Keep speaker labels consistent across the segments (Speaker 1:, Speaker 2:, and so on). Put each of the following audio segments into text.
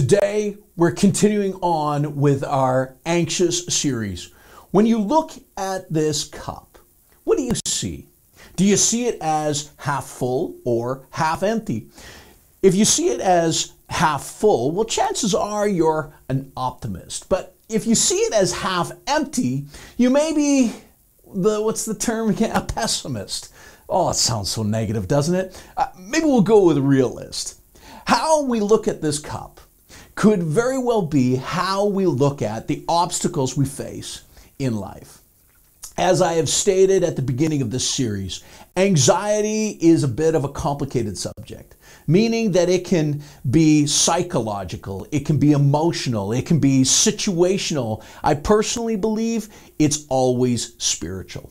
Speaker 1: Today, we're continuing on with our anxious series. When you look at this cup, what do you see? Do you see it as half full or half empty? If you see it as half full, well, chances are you're an optimist. But if you see it as half empty, you may be the, what's the term again? A pessimist. Oh, it sounds so negative, doesn't it? Uh, maybe we'll go with realist. How we look at this cup could very well be how we look at the obstacles we face in life. As I have stated at the beginning of this series, anxiety is a bit of a complicated subject, meaning that it can be psychological, it can be emotional, it can be situational. I personally believe it's always spiritual.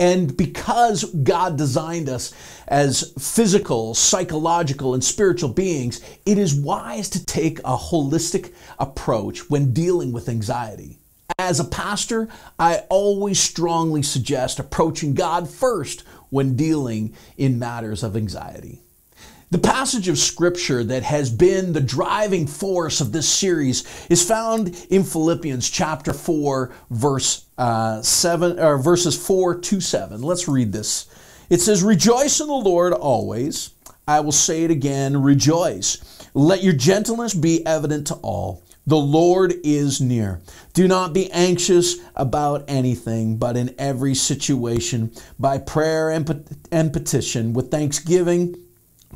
Speaker 1: And because God designed us as physical, psychological, and spiritual beings, it is wise to take a holistic approach when dealing with anxiety. As a pastor, I always strongly suggest approaching God first when dealing in matters of anxiety. The passage of scripture that has been the driving force of this series is found in Philippians chapter 4 verse uh, 7 or verses 4 to 7. Let's read this. It says rejoice in the Lord always. I will say it again, rejoice. Let your gentleness be evident to all. The Lord is near. Do not be anxious about anything, but in every situation, by prayer and, and petition, with thanksgiving,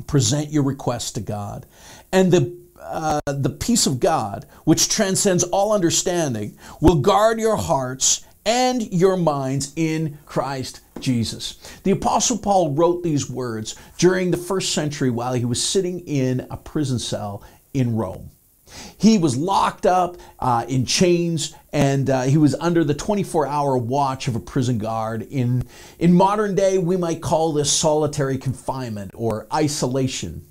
Speaker 1: present your request to God. And the uh, the peace of God, which transcends all understanding, will guard your hearts and your minds in Christ Jesus. The Apostle Paul wrote these words during the first century while he was sitting in a prison cell in Rome. He was locked up uh, in chains and uh, he was under the 24 hour watch of a prison guard. In, in modern day, we might call this solitary confinement or isolation.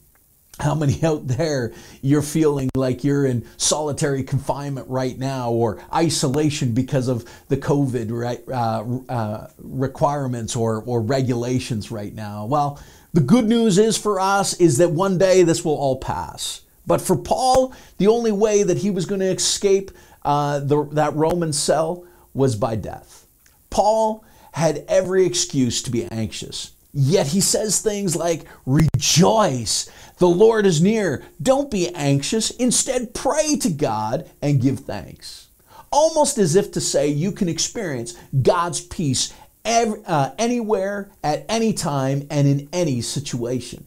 Speaker 1: How many out there you're feeling like you're in solitary confinement right now or isolation because of the COVID right, uh, uh, requirements or, or regulations right now? Well, the good news is for us is that one day this will all pass. But for Paul, the only way that he was going to escape uh, the, that Roman cell was by death. Paul had every excuse to be anxious. Yet he says things like, Rejoice, the Lord is near. Don't be anxious. Instead, pray to God and give thanks. Almost as if to say you can experience God's peace every, uh, anywhere, at any time, and in any situation.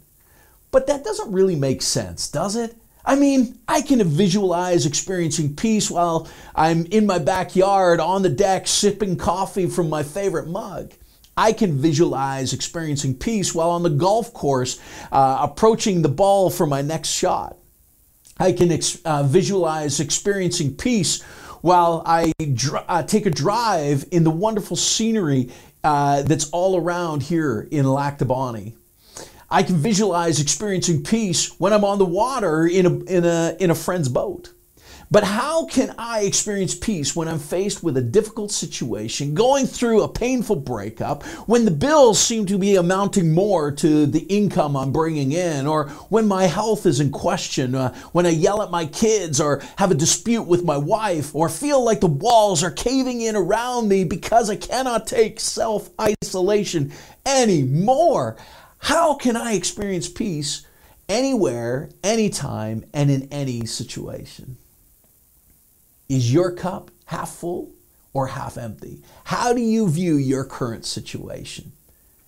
Speaker 1: But that doesn't really make sense, does it? I mean, I can visualize experiencing peace while I'm in my backyard on the deck sipping coffee from my favorite mug. I can visualize experiencing peace while on the golf course uh, approaching the ball for my next shot. I can ex- uh, visualize experiencing peace while I dr- uh, take a drive in the wonderful scenery uh, that's all around here in Lac du Bonnet. I can visualize experiencing peace when I'm on the water in a, in a, in a friend's boat. But how can I experience peace when I'm faced with a difficult situation, going through a painful breakup, when the bills seem to be amounting more to the income I'm bringing in, or when my health is in question, uh, when I yell at my kids, or have a dispute with my wife, or feel like the walls are caving in around me because I cannot take self isolation anymore? How can I experience peace anywhere, anytime, and in any situation? Is your cup half full or half empty? How do you view your current situation?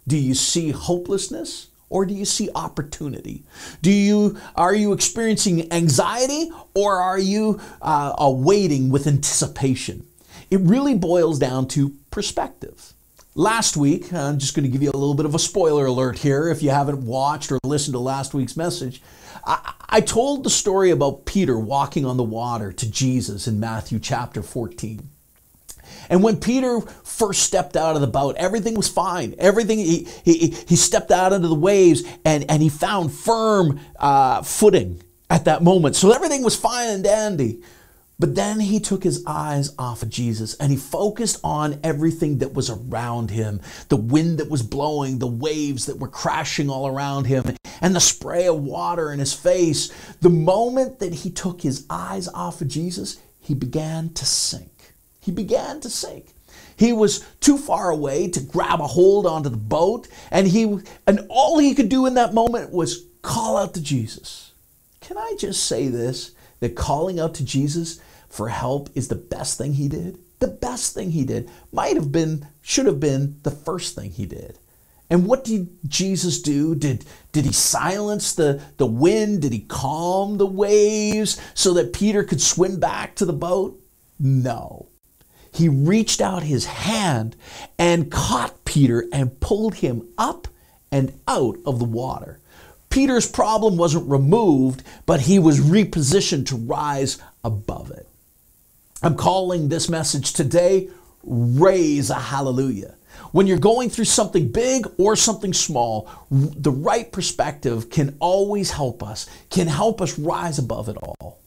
Speaker 1: Do you see hopelessness or do you see opportunity? Do you are you experiencing anxiety or are you uh, awaiting with anticipation? It really boils down to perspective. Last week, I'm just going to give you a little bit of a spoiler alert here if you haven't watched or listened to last week's message. I, I, told the story about Peter walking on the water to Jesus in Matthew chapter 14. And when Peter first stepped out of the boat, everything was fine. Everything, he, he, he stepped out into the waves and, and he found firm uh, footing at that moment. So everything was fine and dandy. But then he took his eyes off of Jesus and he focused on everything that was around him the wind that was blowing, the waves that were crashing all around him, and the spray of water in his face. The moment that he took his eyes off of Jesus, he began to sink. He began to sink. He was too far away to grab a hold onto the boat, and he and all he could do in that moment was call out to Jesus. Can I just say this? That calling out to Jesus for help is the best thing he did. The best thing he did might have been, should have been the first thing he did. And what did Jesus do? Did, did he silence the, the wind? Did he calm the waves so that Peter could swim back to the boat? No. He reached out his hand and caught Peter and pulled him up and out of the water. Peter's problem wasn't removed, but he was repositioned to rise above it. I'm calling this message today Raise a Hallelujah. When you're going through something big or something small, the right perspective can always help us, can help us rise above it all.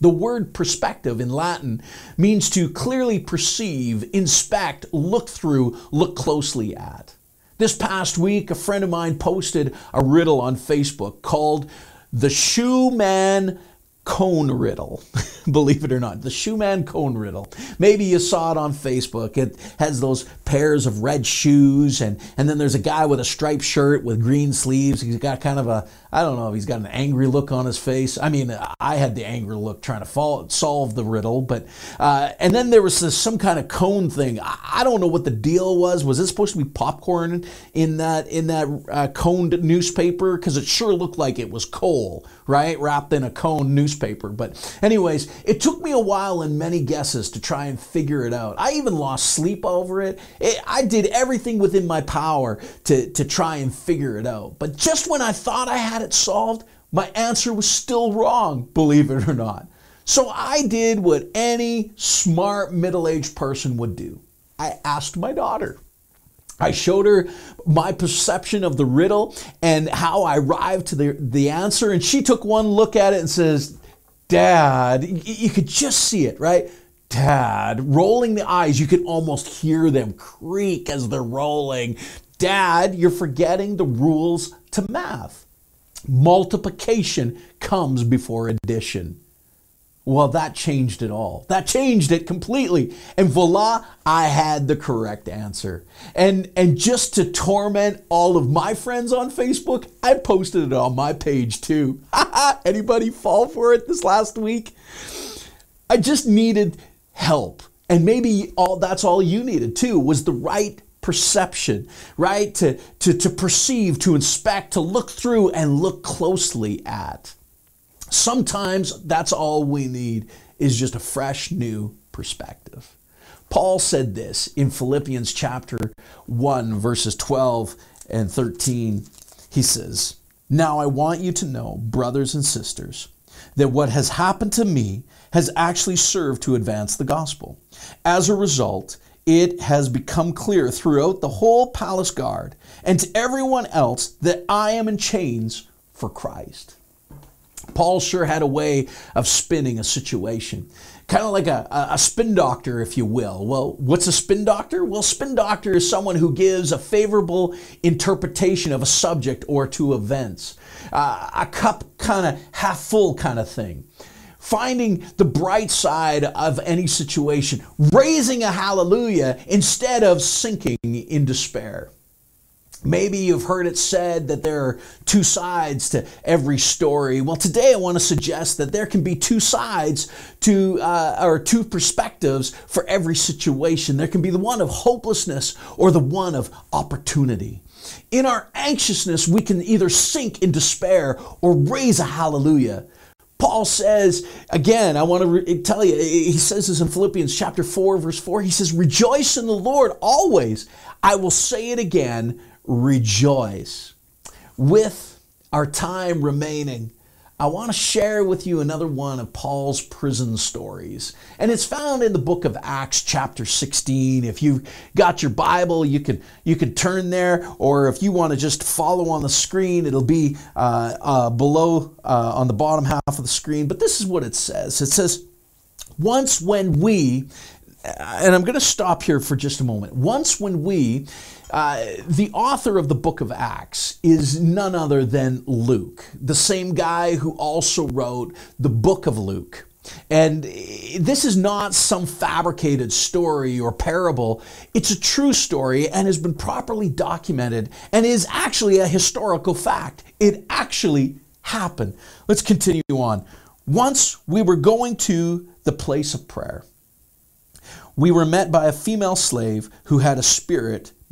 Speaker 1: The word perspective in Latin means to clearly perceive, inspect, look through, look closely at. This past week, a friend of mine posted a riddle on Facebook called The Shoe Man cone riddle. Believe it or not, the Shoeman cone riddle. Maybe you saw it on Facebook. It has those pairs of red shoes, and, and then there's a guy with a striped shirt with green sleeves. He's got kind of a, I don't know if he's got an angry look on his face. I mean, I had the angry look trying to follow, solve the riddle, but, uh, and then there was this, some kind of cone thing. I, I, don't know what the deal was. Was it supposed to be popcorn in that, in that uh, coned newspaper? Because it sure looked like it was coal, right? Wrapped in a cone newspaper. But, anyways, it took me a while and many guesses to try and figure it out. I even lost sleep over it. it I did everything within my power to, to try and figure it out. But just when I thought I had it solved, my answer was still wrong, believe it or not. So I did what any smart middle aged person would do I asked my daughter. I showed her my perception of the riddle and how I arrived to the, the answer, and she took one look at it and says, Dad, you could just see it, right? Dad, rolling the eyes, you could almost hear them creak as they're rolling. Dad, you're forgetting the rules to math. Multiplication comes before addition. Well, that changed it all. That changed it completely. And voila, I had the correct answer. And and just to torment all of my friends on Facebook, I posted it on my page too. Anybody fall for it this last week? I just needed help. And maybe all that's all you needed too was the right perception, right? To, to, to perceive, to inspect, to look through and look closely at. Sometimes that's all we need is just a fresh new perspective. Paul said this in Philippians chapter 1, verses 12 and 13. He says, Now I want you to know, brothers and sisters, that what has happened to me has actually served to advance the gospel. As a result, it has become clear throughout the whole palace guard and to everyone else that I am in chains for Christ. Paul sure had a way of spinning a situation. Kind of like a, a spin doctor, if you will. Well, what's a spin doctor? Well, spin doctor is someone who gives a favorable interpretation of a subject or two events. Uh, a cup kind of half full kind of thing finding the bright side of any situation, raising a hallelujah instead of sinking in despair. Maybe you've heard it said that there are two sides to every story. Well, today I want to suggest that there can be two sides to, uh, or two perspectives for every situation. There can be the one of hopelessness or the one of opportunity. In our anxiousness, we can either sink in despair or raise a hallelujah. Paul says, again, I want to re- tell you, he says this in Philippians chapter 4, verse 4. He says, Rejoice in the Lord always. I will say it again, rejoice. With our time remaining, I want to share with you another one of Paul's prison stories. And it's found in the book of Acts chapter 16. If you've got your Bible, you can you can turn there or if you want to just follow on the screen, it'll be uh, uh, below uh, on the bottom half of the screen. But this is what it says. It says Once when we, and I'm going to stop here for just a moment. Once when we, uh, the author of the book of Acts is none other than Luke, the same guy who also wrote the book of Luke. And this is not some fabricated story or parable. It's a true story and has been properly documented and is actually a historical fact. It actually happened. Let's continue on. Once we were going to the place of prayer. We were met by a female slave who had a spirit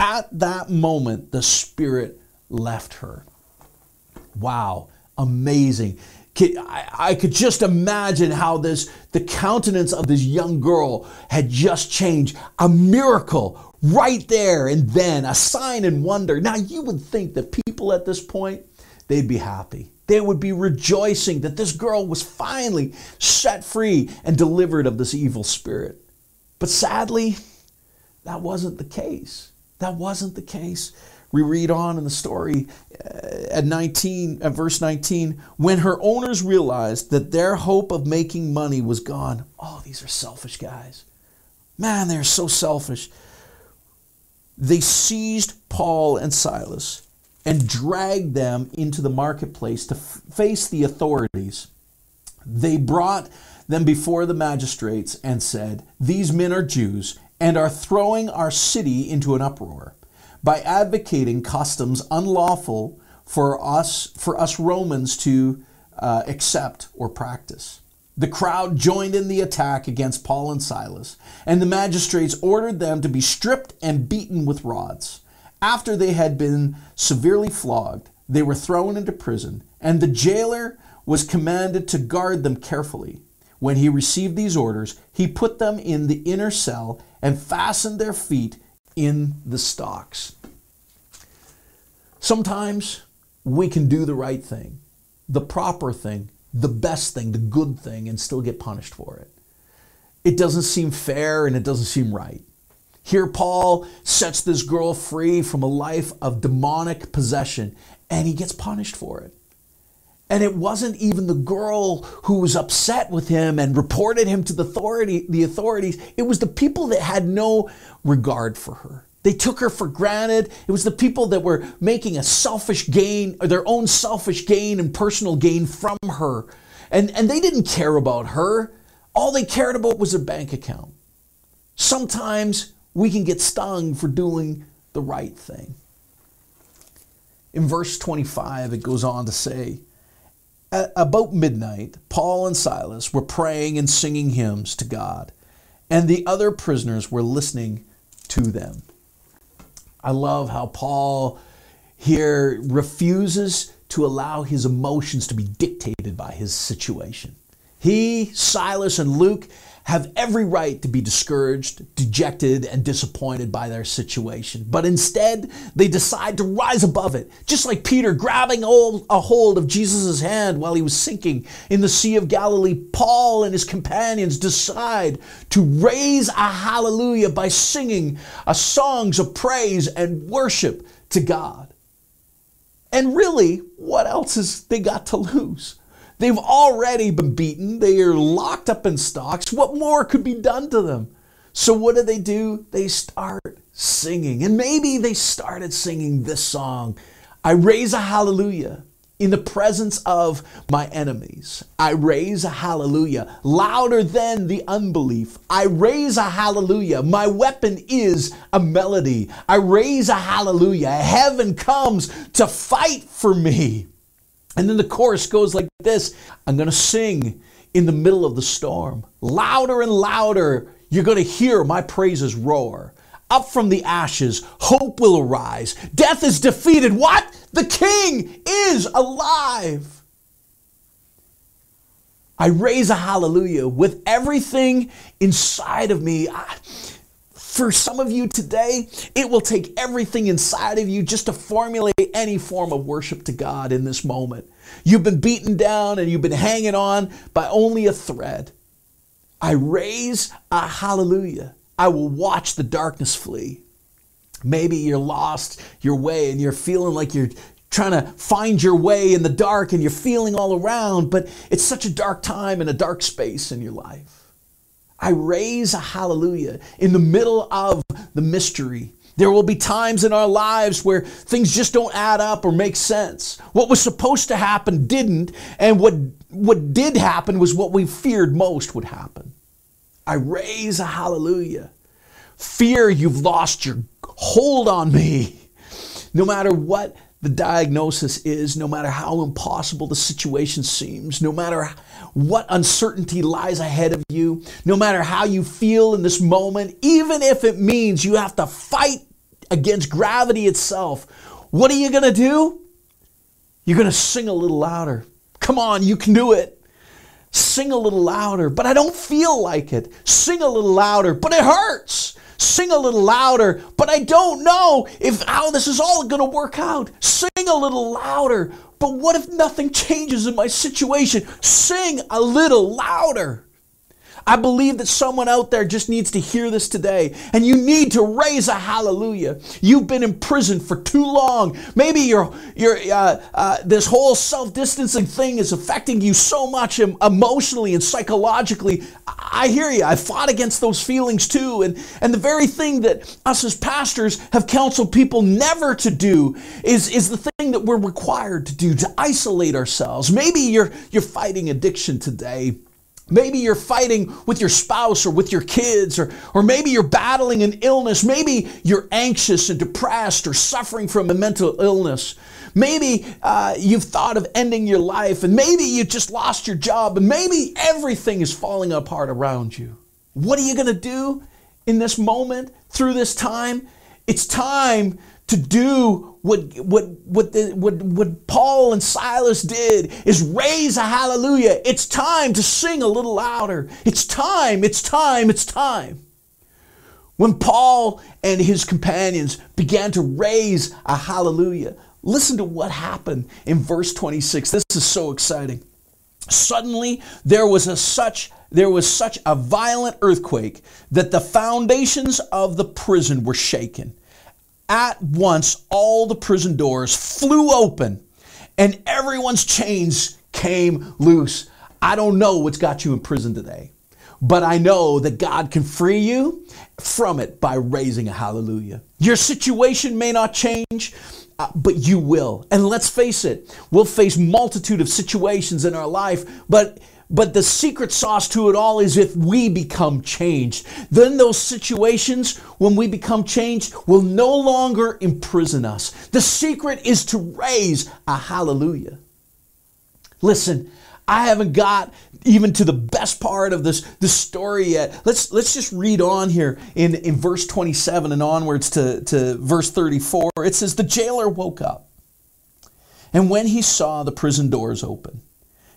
Speaker 1: At that moment, the spirit left her. Wow, amazing. I could just imagine how this the countenance of this young girl had just changed. A miracle right there and then, a sign and wonder. Now you would think that people at this point, they'd be happy. They would be rejoicing that this girl was finally set free and delivered of this evil spirit. But sadly, that wasn't the case. That wasn't the case. We read on in the story uh, at 19, at verse 19, when her owners realized that their hope of making money was gone. Oh, these are selfish guys. Man, they're so selfish. They seized Paul and Silas and dragged them into the marketplace to f- face the authorities. They brought them before the magistrates and said, These men are Jews and are throwing our city into an uproar by advocating customs unlawful for us for us Romans to uh, accept or practice. The crowd joined in the attack against Paul and Silas, and the magistrates ordered them to be stripped and beaten with rods. After they had been severely flogged, they were thrown into prison, and the jailer was commanded to guard them carefully. When he received these orders, he put them in the inner cell and fastened their feet in the stocks. Sometimes we can do the right thing, the proper thing, the best thing, the good thing, and still get punished for it. It doesn't seem fair and it doesn't seem right. Here, Paul sets this girl free from a life of demonic possession, and he gets punished for it. And it wasn't even the girl who was upset with him and reported him to the authority, the authorities. It was the people that had no regard for her. They took her for granted. It was the people that were making a selfish gain, or their own selfish gain and personal gain from her. And, and they didn't care about her. All they cared about was their bank account. Sometimes we can get stung for doing the right thing. In verse 25, it goes on to say, at about midnight, Paul and Silas were praying and singing hymns to God, and the other prisoners were listening to them. I love how Paul here refuses to allow his emotions to be dictated by his situation. He, Silas, and Luke have every right to be discouraged, dejected, and disappointed by their situation. But instead, they decide to rise above it, just like Peter grabbing a hold of Jesus' hand while he was sinking in the Sea of Galilee. Paul and his companions decide to raise a hallelujah by singing a songs of praise and worship to God. And really, what else has they got to lose? They've already been beaten. They are locked up in stocks. What more could be done to them? So, what do they do? They start singing. And maybe they started singing this song I raise a hallelujah in the presence of my enemies. I raise a hallelujah louder than the unbelief. I raise a hallelujah. My weapon is a melody. I raise a hallelujah. Heaven comes to fight for me. And then the chorus goes like this I'm going to sing in the middle of the storm. Louder and louder, you're going to hear my praises roar. Up from the ashes, hope will arise. Death is defeated. What? The King is alive. I raise a hallelujah with everything inside of me. I, for some of you today, it will take everything inside of you just to formulate any form of worship to God in this moment. You've been beaten down and you've been hanging on by only a thread. I raise a hallelujah. I will watch the darkness flee. Maybe you're lost your way and you're feeling like you're trying to find your way in the dark and you're feeling all around, but it's such a dark time and a dark space in your life. I raise a hallelujah in the middle of the mystery. There will be times in our lives where things just don't add up or make sense. What was supposed to happen didn't, and what, what did happen was what we feared most would happen. I raise a hallelujah. Fear you've lost your hold on me. No matter what the diagnosis is, no matter how impossible the situation seems, no matter what uncertainty lies ahead of you, no matter how you feel in this moment, even if it means you have to fight against gravity itself, what are you going to do? You're going to sing a little louder. Come on, you can do it. Sing a little louder, but I don't feel like it. Sing a little louder, but it hurts sing a little louder, but I don't know if how this is all going to work out. Sing a little louder, but what if nothing changes in my situation? Sing a little louder. I believe that someone out there just needs to hear this today, and you need to raise a hallelujah. You've been in prison for too long. Maybe your your uh, uh, this whole self distancing thing is affecting you so much emotionally and psychologically. I hear you. I fought against those feelings too, and and the very thing that us as pastors have counseled people never to do is is the thing that we're required to do to isolate ourselves. Maybe you're you're fighting addiction today. Maybe you're fighting with your spouse or with your kids, or, or maybe you're battling an illness. Maybe you're anxious and depressed or suffering from a mental illness. Maybe uh, you've thought of ending your life, and maybe you just lost your job, and maybe everything is falling apart around you. What are you going to do in this moment, through this time? It's time to do what, what, what, the, what, what Paul and Silas did is raise a hallelujah. It's time to sing a little louder. It's time, it's time, it's time. When Paul and his companions began to raise a hallelujah, listen to what happened in verse 26. This is so exciting. Suddenly there was a such there was such a violent earthquake that the foundations of the prison were shaken at once all the prison doors flew open and everyone's chains came loose. I don't know what's got you in prison today, but I know that God can free you from it by raising a hallelujah. Your situation may not change, uh, but you will. And let's face it, we'll face multitude of situations in our life, but but the secret sauce to it all is if we become changed. Then those situations, when we become changed, will no longer imprison us. The secret is to raise a hallelujah. Listen, I haven't got even to the best part of this, this story yet. Let's, let's just read on here in, in verse 27 and onwards to, to verse 34. It says, The jailer woke up, and when he saw the prison doors open,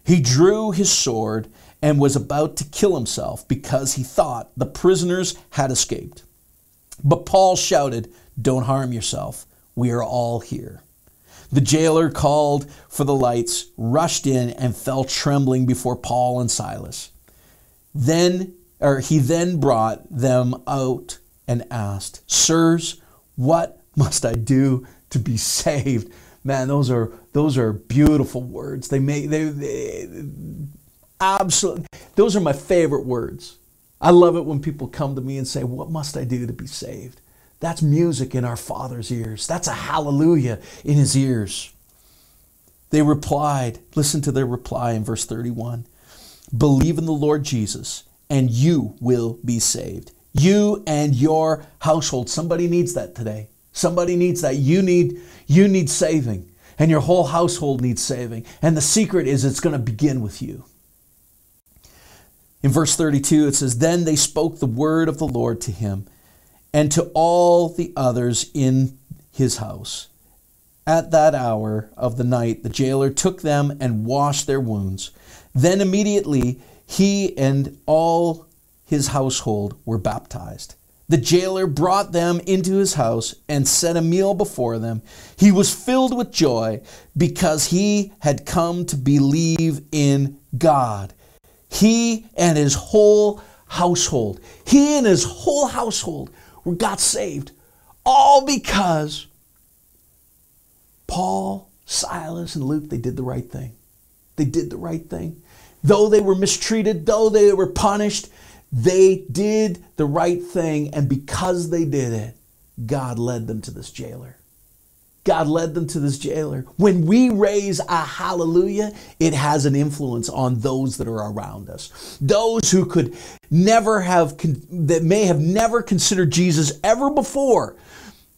Speaker 1: he drew his sword and was about to kill himself because he thought the prisoners had escaped. But Paul shouted, Don't harm yourself. We are all here. The jailer called for the lights, rushed in, and fell trembling before Paul and Silas. Then, or he then brought them out and asked, Sirs, what must I do to be saved? Man, those are those are beautiful words. They make they, they absolutely those are my favorite words. I love it when people come to me and say, "What must I do to be saved?" That's music in our Father's ears. That's a hallelujah in his ears. They replied, listen to their reply in verse 31 Believe in the Lord Jesus, and you will be saved. You and your household. Somebody needs that today. Somebody needs that. You need, you need saving, and your whole household needs saving. And the secret is it's going to begin with you. In verse 32, it says, Then they spoke the word of the Lord to him and to all the others in his house. At that hour of the night, the jailer took them and washed their wounds. Then immediately he and all his household were baptized. The jailer brought them into his house and set a meal before them. He was filled with joy because he had come to believe in God. He and his whole household, he and his whole household were got saved, all because Paul, Silas, and Luke, they did the right thing. They did the right thing. Though they were mistreated, though they were punished, they did the right thing. And because they did it, God led them to this jailer. God led them to this jailer. When we raise a hallelujah, it has an influence on those that are around us. Those who could never have, that may have never considered Jesus ever before,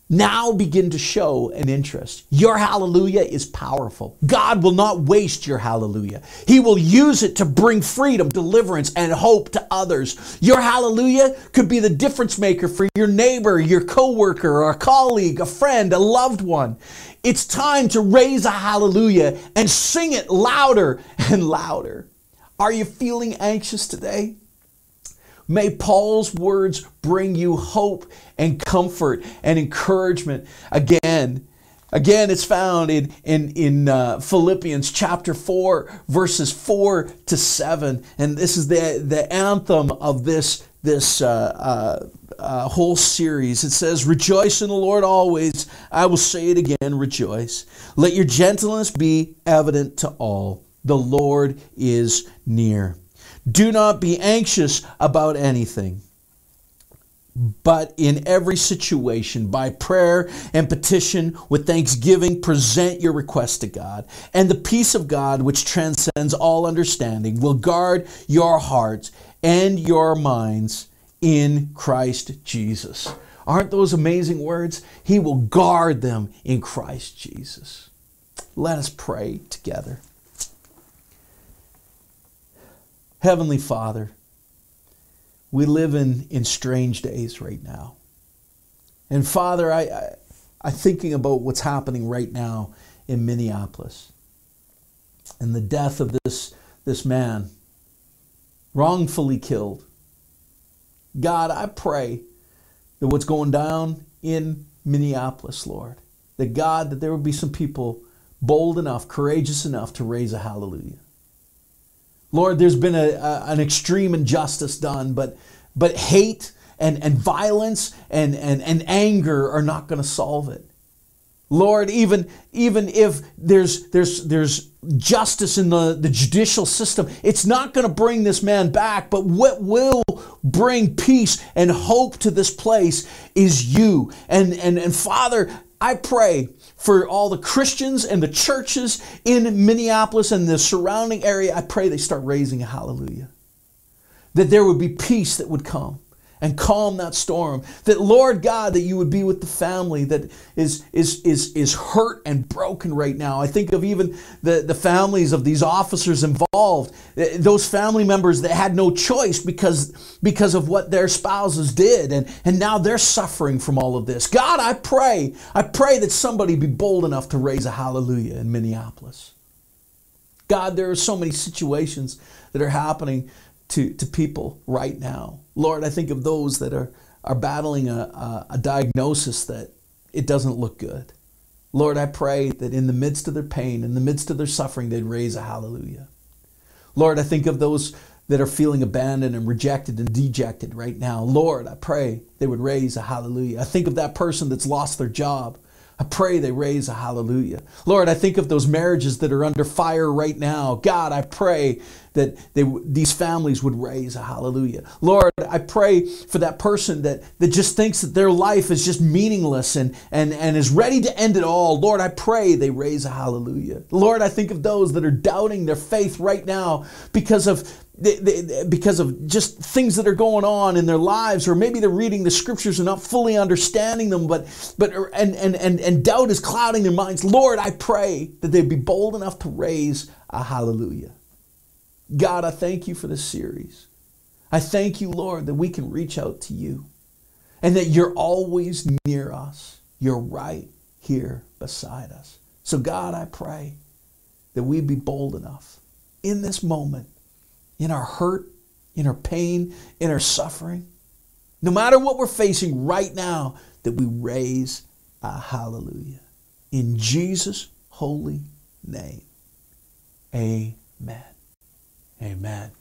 Speaker 1: now begin to show an interest. Your hallelujah is powerful. God will not waste your hallelujah. He will use it to bring freedom, deliverance, and hope to others. Your hallelujah could be the difference maker for your neighbor, your coworker, or a colleague, a friend, a loved one. It's time to raise a hallelujah and sing it louder and louder. Are you feeling anxious today? May Paul's words bring you hope and comfort and encouragement. Again, again, it's found in in in uh, Philippians chapter four, verses four to seven, and this is the the anthem of this this uh, uh, uh, whole series. It says, Rejoice in the Lord always. I will say it again, rejoice. Let your gentleness be evident to all. The Lord is near. Do not be anxious about anything, but in every situation, by prayer and petition with thanksgiving, present your request to God. And the peace of God, which transcends all understanding, will guard your hearts and your minds in Christ Jesus. Aren't those amazing words? He will guard them in Christ Jesus. Let us pray together. Heavenly Father, we live in, in strange days right now. And Father, I, I, I'm thinking about what's happening right now in Minneapolis and the death of this, this man, wrongfully killed. God, I pray that what's going down in Minneapolis, Lord, that God, that there will be some people bold enough, courageous enough to raise a hallelujah. Lord, there's been a, a, an extreme injustice done, but, but hate and, and violence and, and, and anger are not going to solve it. Lord, even, even if there's, there's, there's justice in the, the judicial system, it's not going to bring this man back. But what will bring peace and hope to this place is you. And, and, and Father, I pray for all the Christians and the churches in Minneapolis and the surrounding area. I pray they start raising a hallelujah. That there would be peace that would come and calm that storm. That Lord God, that you would be with the family that is is is is hurt and broken right now. I think of even the, the families of these officers involved, eh, those family members that had no choice because because of what their spouses did, and, and now they're suffering from all of this. God, I pray, I pray that somebody be bold enough to raise a hallelujah in Minneapolis. God, there are so many situations that are happening to, to people right now. Lord, I think of those that are, are battling a, a, a diagnosis that it doesn't look good. Lord, I pray that in the midst of their pain, in the midst of their suffering, they'd raise a hallelujah. Lord, I think of those that are feeling abandoned and rejected and dejected right now. Lord, I pray they would raise a hallelujah. I think of that person that's lost their job. I pray they raise a hallelujah. Lord, I think of those marriages that are under fire right now. God, I pray that they, these families would raise a hallelujah. Lord, I pray for that person that, that just thinks that their life is just meaningless and, and, and is ready to end it all. Lord, I pray they raise a hallelujah. Lord, I think of those that are doubting their faith right now because of they, they, because of just things that are going on in their lives, or maybe they're reading the scriptures and not fully understanding them, but but and and and, and doubt is clouding their minds. Lord, I pray that they'd be bold enough to raise a hallelujah. God, I thank you for this series. I thank you, Lord, that we can reach out to you and that you're always near us. You're right here beside us. So, God, I pray that we be bold enough in this moment, in our hurt, in our pain, in our suffering, no matter what we're facing right now, that we raise a hallelujah. In Jesus' holy name, amen. Amen.